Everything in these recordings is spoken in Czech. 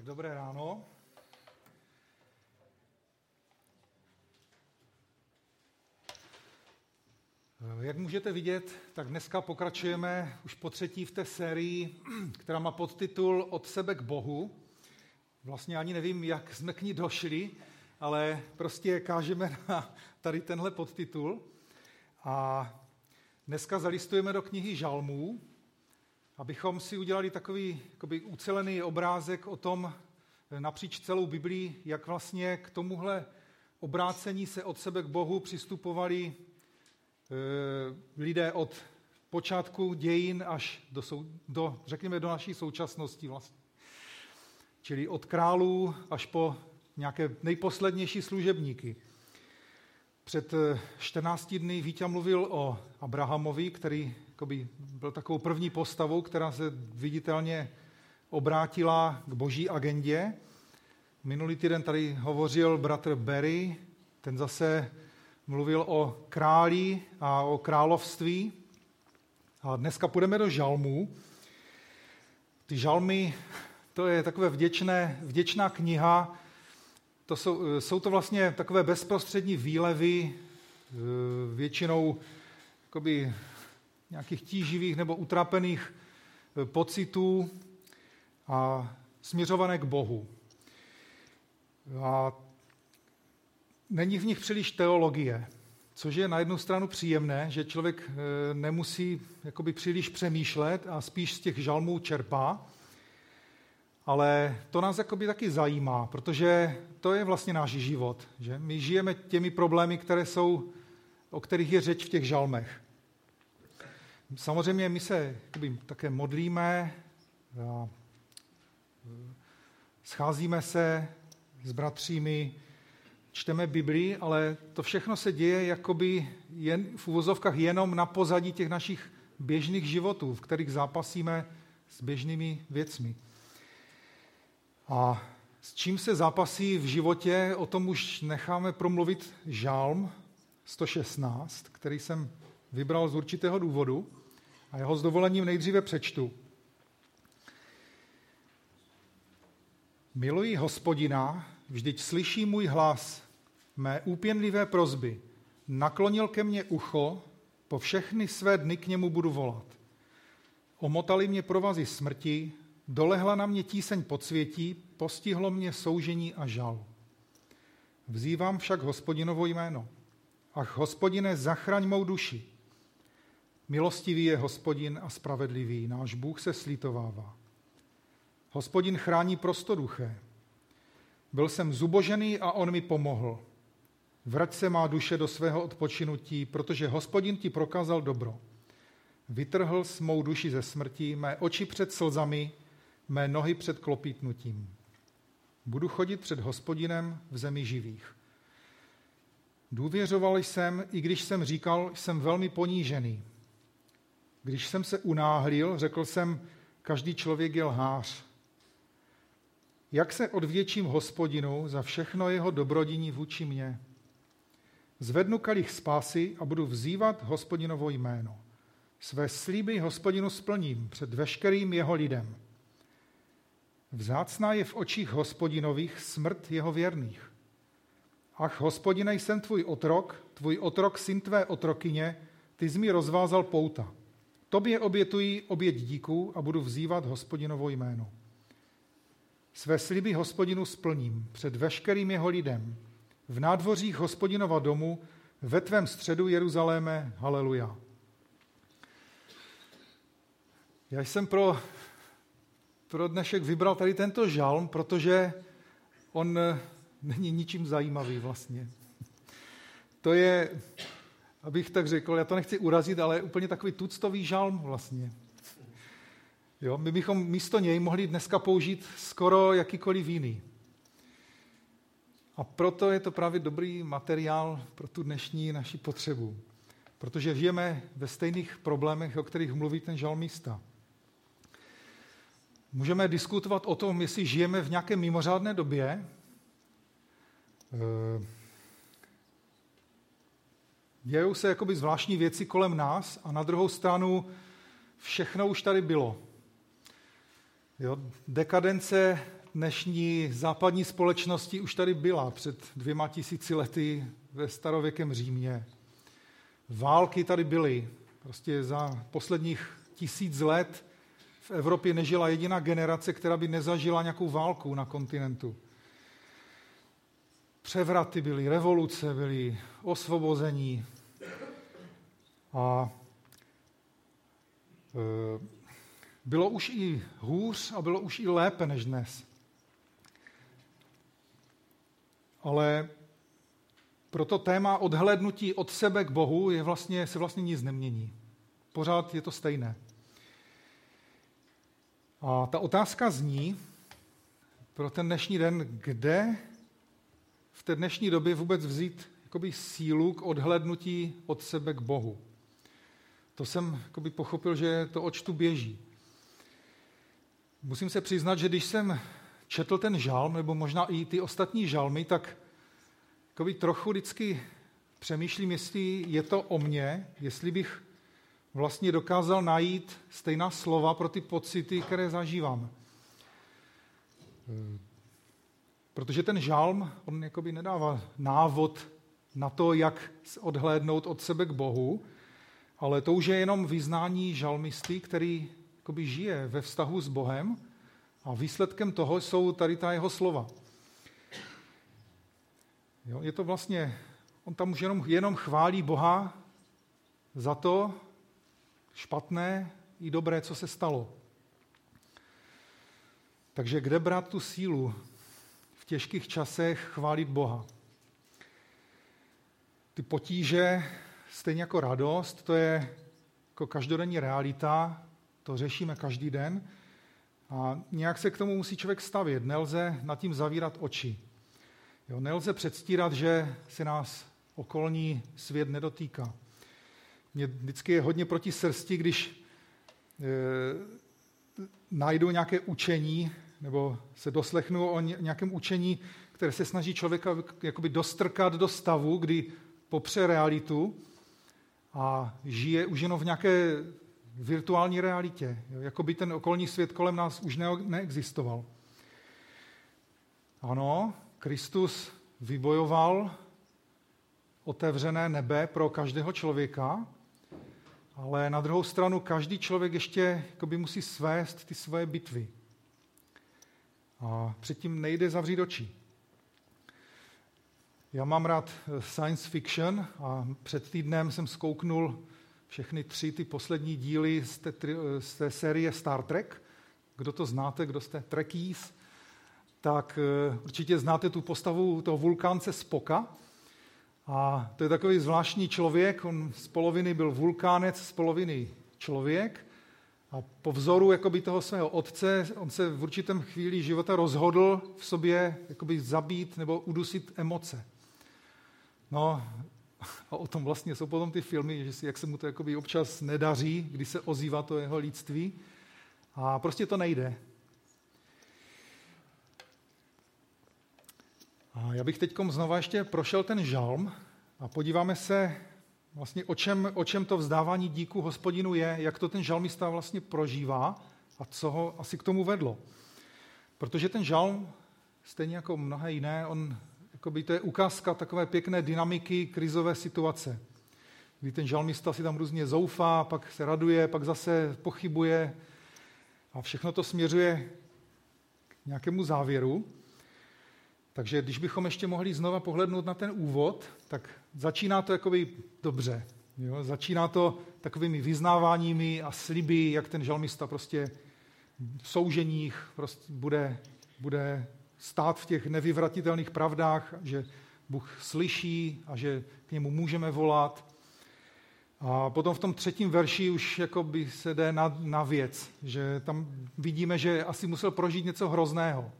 Tak dobré ráno. Jak můžete vidět, tak dneska pokračujeme už po třetí v té sérii, která má podtitul Od sebe k Bohu. Vlastně ani nevím, jak jsme k ní došli, ale prostě kážeme na tady tenhle podtitul. A dneska zalistujeme do knihy Žalmů, abychom si udělali takový jakoby, ucelený obrázek o tom napříč celou Biblii, jak vlastně k tomuhle obrácení se od sebe k Bohu přistupovali e, lidé od počátku dějin až do, sou, do, řekněme, do naší současnosti vlastně. Čili od králů až po nějaké nejposlednější služebníky. Před 14 dny Vítě mluvil o Abrahamovi, který jakoby, byl takovou první postavou, která se viditelně obrátila k boží agendě. Minulý týden tady hovořil bratr Berry, ten zase mluvil o králi a o království. A dneska půjdeme do žalmů. Ty žalmy, to je takové vděčné, vděčná kniha. To jsou, jsou to vlastně takové bezprostřední výlevy, eh, většinou nějakých tíživých nebo utrapených eh, pocitů a směřované k Bohu. A není v nich příliš teologie, což je na jednu stranu příjemné, že člověk eh, nemusí jakoby příliš přemýšlet a spíš z těch žalmů čerpá, ale to nás jakoby taky zajímá, protože to je vlastně náš život. Že? My žijeme těmi problémy, které jsou, o kterých je řeč v těch žalmech. Samozřejmě my se jakoby, také modlíme, e, scházíme se s bratřími, čteme Biblii, ale to všechno se děje jakoby jen, v uvozovkách jenom na pozadí těch našich běžných životů, v kterých zápasíme s běžnými věcmi. A s čím se zápasí v životě, o tom už necháme promluvit žálm 116, který jsem vybral z určitého důvodu a jeho s dovolením nejdříve přečtu. Miluji hospodina, vždyť slyší můj hlas, mé úpěnlivé prozby. Naklonil ke mně ucho, po všechny své dny k němu budu volat. Omotali mě provazy smrti, dolehla na mě tíseň podsvětí, postihlo mě soužení a žal. Vzývám však hospodinovo jméno. Ach, hospodine, zachraň mou duši. Milostivý je hospodin a spravedlivý, náš Bůh se slítovává. Hospodin chrání prostoduché. Byl jsem zubožený a on mi pomohl. Vrať se má duše do svého odpočinutí, protože hospodin ti prokázal dobro. Vytrhl s mou duši ze smrti, mé oči před slzami, mé nohy před klopítnutím. Budu chodit před hospodinem v zemi živých. Důvěřoval jsem, i když jsem říkal, jsem velmi ponížený. Když jsem se unáhlil, řekl jsem, každý člověk je lhář. Jak se odvětším hospodinu za všechno jeho dobrodiní vůči mně? Zvednu kalich spásy a budu vzývat hospodinovo jméno. Své slíby hospodinu splním před veškerým jeho lidem. Vzácná je v očích hospodinových smrt jeho věrných. Ach, hospodine, jsem tvůj otrok, tvůj otrok, syn tvé otrokyně, ty jsi mi rozvázal pouta. Tobě obětuji oběť díků a budu vzývat hospodinovo jméno. Své sliby hospodinu splním před veškerým jeho lidem. V nádvořích hospodinova domu, ve tvém středu Jeruzaléme, haleluja. Já jsem pro, pro dnešek vybral tady tento žalm, protože on není ničím zajímavý vlastně. To je abych tak řekl, já to nechci urazit, ale úplně takový tuctový žalm vlastně. Jo, my bychom místo něj mohli dneska použít skoro jakýkoliv jiný. A proto je to právě dobrý materiál pro tu dnešní naši potřebu. Protože žijeme ve stejných problémech, o kterých mluví ten žalmista. Můžeme diskutovat o tom, jestli žijeme v nějaké mimořádné době, eh, Dějou se jakoby zvláštní věci kolem nás a na druhou stranu všechno už tady bylo. Jo, dekadence dnešní západní společnosti už tady byla před dvěma tisíci lety ve starověkém Římě. Války tady byly. Prostě za posledních tisíc let v Evropě nežila jediná generace, která by nezažila nějakou válku na kontinentu. Převraty byly, revoluce byly, osvobození. A e, bylo už i hůř a bylo už i lépe než dnes. Ale proto téma odhlednutí od sebe k Bohu je vlastně, se vlastně nic nemění. Pořád je to stejné. A ta otázka zní pro ten dnešní den, kde v té dnešní době vůbec vzít jakoby, sílu k odhlednutí od sebe k Bohu. To jsem jakoby, pochopil, že to očtu běží. Musím se přiznat, že když jsem četl ten žalm, nebo možná i ty ostatní žalmy, tak jakoby, trochu vždycky přemýšlím, jestli je to o mně, jestli bych vlastně dokázal najít stejná slova pro ty pocity, které zažívám. Protože ten žalm, on jakoby nedává návod na to, jak odhlédnout od sebe k Bohu, ale to už je jenom vyznání žalmisty, který jakoby žije ve vztahu s Bohem a výsledkem toho jsou tady ta jeho slova. Jo, je to vlastně, on tam už jenom, jenom chválí Boha za to špatné i dobré, co se stalo. Takže kde brát tu sílu těžkých časech chválit Boha? Ty potíže, stejně jako radost, to je jako každodenní realita, to řešíme každý den a nějak se k tomu musí člověk stavět. Nelze nad tím zavírat oči. Jo, nelze předstírat, že se nás okolní svět nedotýká. Mě vždycky je hodně proti srsti, když e, najdu nějaké učení nebo se doslechnu o nějakém učení, které se snaží člověka jakoby dostrkat do stavu, kdy popře realitu a žije už jenom v nějaké virtuální realitě. Jako by ten okolní svět kolem nás už ne- neexistoval. Ano, Kristus vybojoval otevřené nebe pro každého člověka, ale na druhou stranu každý člověk ještě by musí svést ty svoje bitvy. A předtím nejde zavřít oči. Já mám rád science fiction a před týdnem jsem zkouknul všechny tři ty poslední díly z té, z té série Star Trek. Kdo to znáte, kdo jste Trekkies, tak eh, určitě znáte tu postavu toho vulkánce Spoka. A to je takový zvláštní člověk, on z poloviny byl vulkánec, z poloviny člověk. A po vzoru jakoby toho svého otce, on se v určitém chvíli života rozhodl v sobě jakoby zabít nebo udusit emoce. No, a o tom vlastně jsou potom ty filmy, že si, jak se mu to jakoby občas nedaří, když se ozývá to jeho lidství. A prostě to nejde. A já bych teď znova ještě prošel ten žalm a podíváme se vlastně, o čem, o čem to vzdávání díku hospodinu je, jak to ten žalmista vlastně prožívá a co ho asi k tomu vedlo. Protože ten žalm, stejně jako mnohé jiné, on Jakoby to je ukázka takové pěkné dynamiky krizové situace, kdy ten žalmista si tam různě zoufá, pak se raduje, pak zase pochybuje a všechno to směřuje k nějakému závěru. Takže když bychom ještě mohli znova pohlednout na ten úvod, tak začíná to jakoby dobře. Jo? Začíná to takovými vyznáváními a sliby, jak ten žalmista prostě v souženích prostě bude, bude stát v těch nevyvratitelných pravdách, že Bůh slyší a že k němu můžeme volat. A potom v tom třetím verši už jako by se jde na, na věc, že tam vidíme, že asi musel prožít něco hrozného.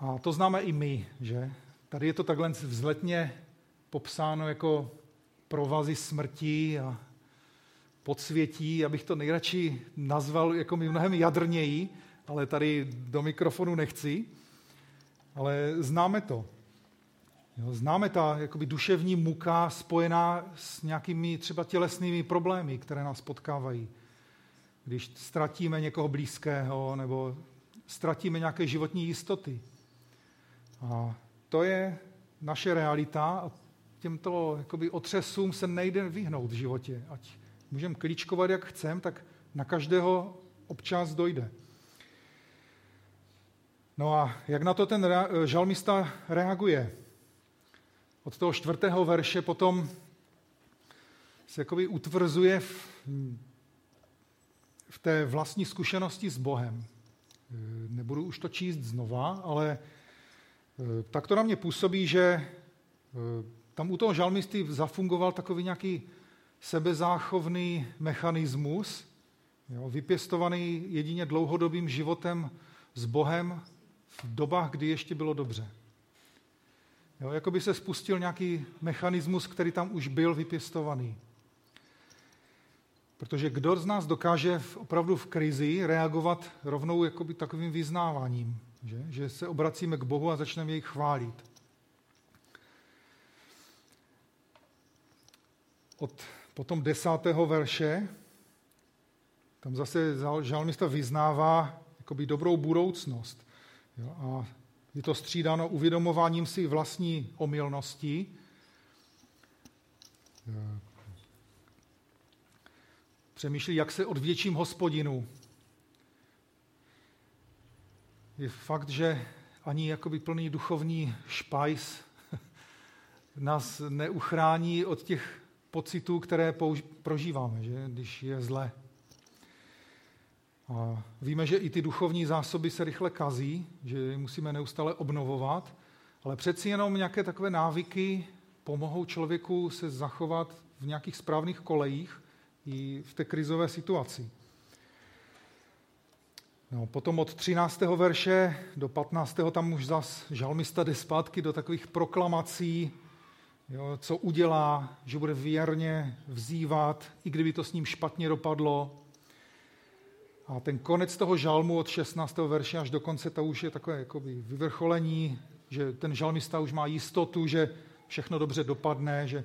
A to známe i my, že? Tady je to takhle vzletně popsáno jako provazy smrti a podsvětí, abych to nejradši nazval jako mnohem jadrněji, ale tady do mikrofonu nechci, ale známe to. Jo, známe ta jakoby duševní muka spojená s nějakými třeba tělesnými problémy, které nás potkávají. Když ztratíme někoho blízkého, nebo ztratíme nějaké životní jistoty. A to je naše realita a těmto jakoby, otřesům se nejde vyhnout v životě. Ať můžeme klíčkovat, jak chcem, tak na každého občas dojde. No a jak na to ten žalmista reaguje? Od toho čtvrtého verše potom se jakoby utvrzuje v, v té vlastní zkušenosti s Bohem. Nebudu už to číst znova, ale tak to na mě působí, že eh, tam u toho žalmisty zafungoval takový nějaký sebezáchovný mechanismus, jo, vypěstovaný jedině dlouhodobým životem s Bohem v dobách, kdy ještě bylo dobře. Jo, jako by se spustil nějaký mechanismus, který tam už byl vypěstovaný. Protože kdo z nás dokáže v, opravdu v krizi reagovat rovnou takovým vyznáváním, že? že se obracíme k Bohu a začneme jej chválit. Od potom desátého verše, tam zase žalmista vyznává jakoby dobrou budoucnost. Jo? A je to střídáno uvědomováním si vlastní omylnosti. Přemýšlí, jak se odvětším hospodinu. Je fakt, že ani jakoby plný duchovní špajs nás neuchrání od těch pocitů, které prožíváme, že? když je zle. A víme, že i ty duchovní zásoby se rychle kazí, že je musíme neustále obnovovat, ale přeci jenom nějaké takové návyky pomohou člověku se zachovat v nějakých správných kolejích i v té krizové situaci. No, potom od 13. verše do 15. tam už zas žalmista jde zpátky do takových proklamací, jo, co udělá, že bude věrně vzývat, i kdyby to s ním špatně dopadlo, a ten konec toho žalmu od 16. verše až do konce, to už je takové jakoby vyvrcholení, že ten žalmista už má jistotu, že všechno dobře dopadne, že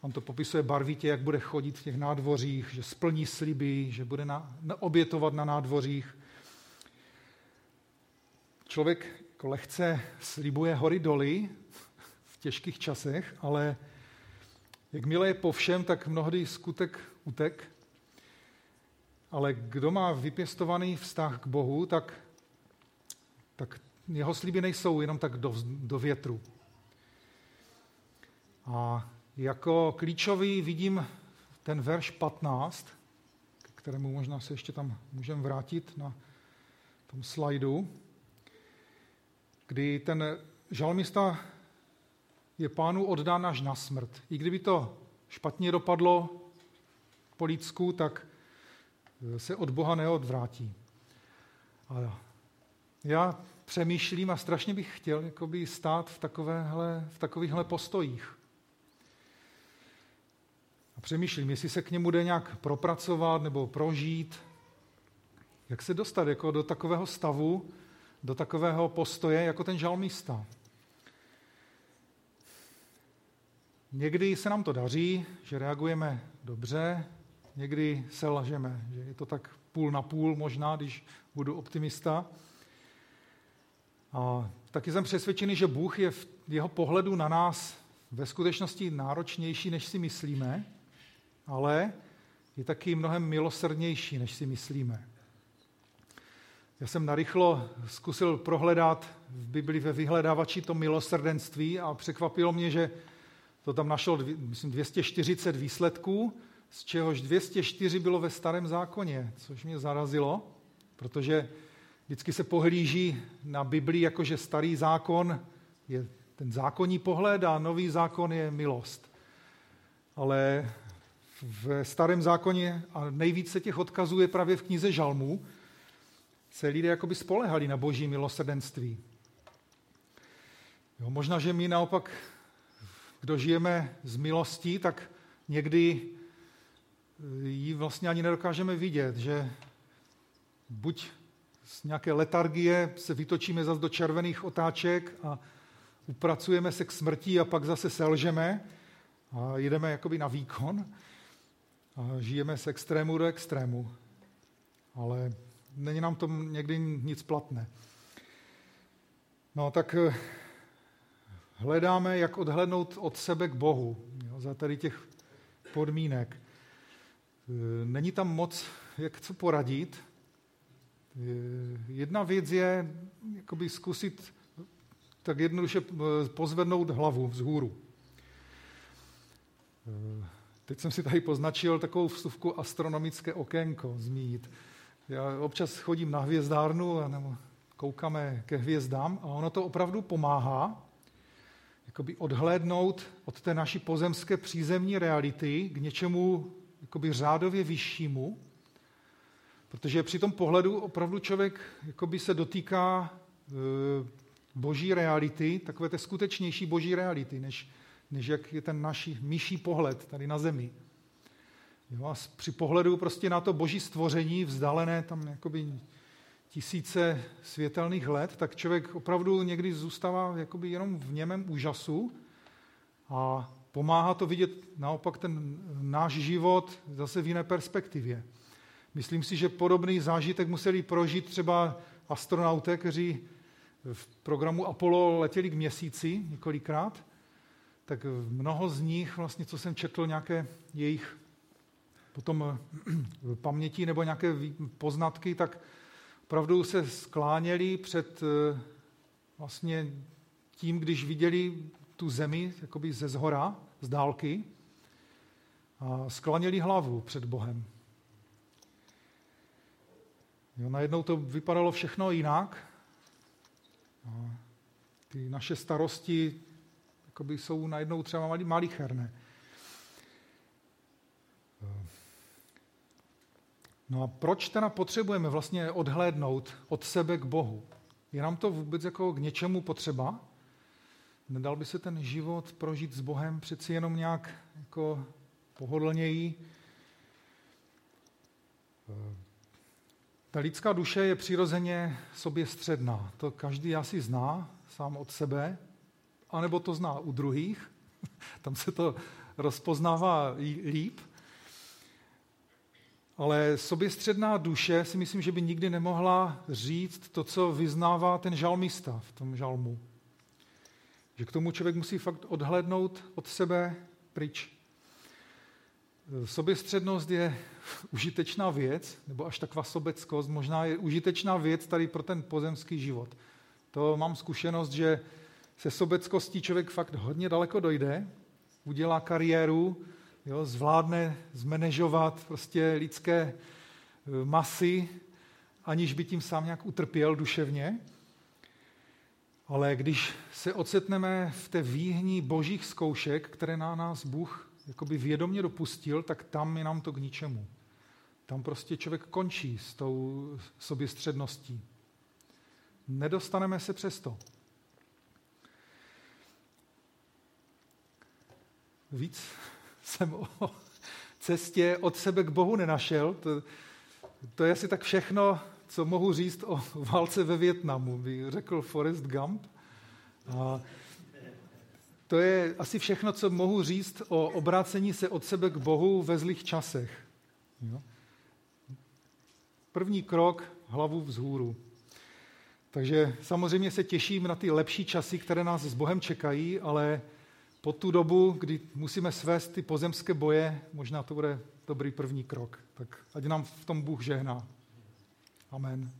on to popisuje barvitě, jak bude chodit v těch nádvořích, že splní sliby, že bude na, obětovat na nádvořích. Člověk jako lehce slibuje hory doly v těžkých časech, ale jakmile je po všem, tak mnohdy skutek utek ale kdo má vypěstovaný vztah k Bohu, tak, tak jeho sliby nejsou jenom tak do, do větru. A jako klíčový vidím ten verš 15, k kterému možná se ještě tam můžeme vrátit na tom slajdu, kdy ten žalmista je pánu oddán až na smrt. I kdyby to špatně dopadlo po lidsku, tak se od Boha neodvrátí. A já přemýšlím a strašně bych chtěl jakoby stát v, takovéhle, v takovýchhle postojích. A přemýšlím, jestli se k němu jde nějak propracovat nebo prožít, jak se dostat jako do takového stavu, do takového postoje, jako ten žalmista. Někdy se nám to daří, že reagujeme dobře, někdy se lažeme, že je to tak půl na půl možná, když budu optimista. A taky jsem přesvědčený, že Bůh je v jeho pohledu na nás ve skutečnosti náročnější, než si myslíme, ale je taky mnohem milosrdnější, než si myslíme. Já jsem narychlo zkusil prohledat v Bibli ve vyhledávači to milosrdenství a překvapilo mě, že to tam našlo, myslím, 240 výsledků z čehož 204 bylo ve starém zákoně, což mě zarazilo, protože vždycky se pohlíží na Biblii jako, že starý zákon je ten zákonní pohled a nový zákon je milost. Ale v starém zákoně, a nejvíce těch odkazů je právě v knize Žalmů, se lidé jakoby spolehali na boží milosrdenství. Jo, možná, že my naopak, kdo žijeme z milostí, tak někdy ji vlastně ani nedokážeme vidět, že buď z nějaké letargie se vytočíme zase do červených otáček a upracujeme se k smrti a pak zase selžeme a jdeme jakoby na výkon a žijeme z extrému do extrému. Ale není nám to někdy nic platné. No tak eh, hledáme, jak odhlednout od sebe k Bohu jo, za tady těch podmínek. Eh, není tam moc, jak co poradit. Eh, jedna věc je jakoby zkusit tak jednoduše pozvednout hlavu vzhůru. Teď jsem si tady poznačil takovou vstupku astronomické okénko zmínit. Já občas chodím na hvězdárnu nebo koukáme ke hvězdám a ono to opravdu pomáhá jakoby odhlédnout od té naší pozemské přízemní reality k něčemu jakoby řádově vyššímu, protože při tom pohledu opravdu člověk jakoby se dotýká e, boží reality, takové té skutečnější boží reality, než, než jak je ten náš myší pohled tady na zemi. Jo, a při pohledu prostě na to boží stvoření, vzdálené tam jakoby tisíce světelných let, tak člověk opravdu někdy zůstává jakoby jenom v němém úžasu a pomáhá to vidět naopak ten náš život zase v jiné perspektivě. Myslím si, že podobný zážitek museli prožít třeba astronauté, kteří v programu Apollo letěli k měsíci několikrát, tak mnoho z nich, vlastně, co jsem četl, nějaké jejich potom paměti nebo nějaké poznatky, tak opravdu se skláněli před eh, vlastně tím, když viděli tu zemi jakoby ze zhora, z dálky, a skláněli hlavu před Bohem. Jo, najednou to vypadalo všechno jinak. A ty naše starosti jakoby jsou najednou třeba malicherné. No a proč teda potřebujeme vlastně odhlédnout od sebe k Bohu? Je nám to vůbec jako k něčemu potřeba? Nedal by se ten život prožít s Bohem přeci jenom nějak jako pohodlněji? Ta lidská duše je přirozeně sobě středná. To každý asi zná sám od sebe, anebo to zná u druhých. Tam se to rozpoznává líp. Ale soběstředná duše si myslím, že by nikdy nemohla říct to, co vyznává ten žalmista v tom žalmu. Že k tomu člověk musí fakt odhlednout od sebe pryč. Soběstřednost je užitečná věc, nebo až taková sobeckost, možná je užitečná věc tady pro ten pozemský život. To mám zkušenost, že se sobeckostí člověk fakt hodně daleko dojde, udělá kariéru, jo, zvládne zmanežovat prostě lidské e, masy, aniž by tím sám nějak utrpěl duševně. Ale když se ocitneme v té výhní božích zkoušek, které na nás Bůh jakoby vědomě dopustil, tak tam je nám to k ničemu. Tam prostě člověk končí s tou soběstředností. Nedostaneme se přesto. Víc jsem o cestě od sebe k Bohu nenašel. To, to je asi tak všechno, co mohu říct o válce ve Větnamu, by řekl Forrest Gump. A to je asi všechno, co mohu říct o obrácení se od sebe k Bohu ve zlých časech. Jo? První krok, hlavu vzhůru. Takže samozřejmě se těším na ty lepší časy, které nás s Bohem čekají, ale po tu dobu, kdy musíme svést ty pozemské boje, možná to bude dobrý první krok. Tak ať nám v tom Bůh žehná. Amen.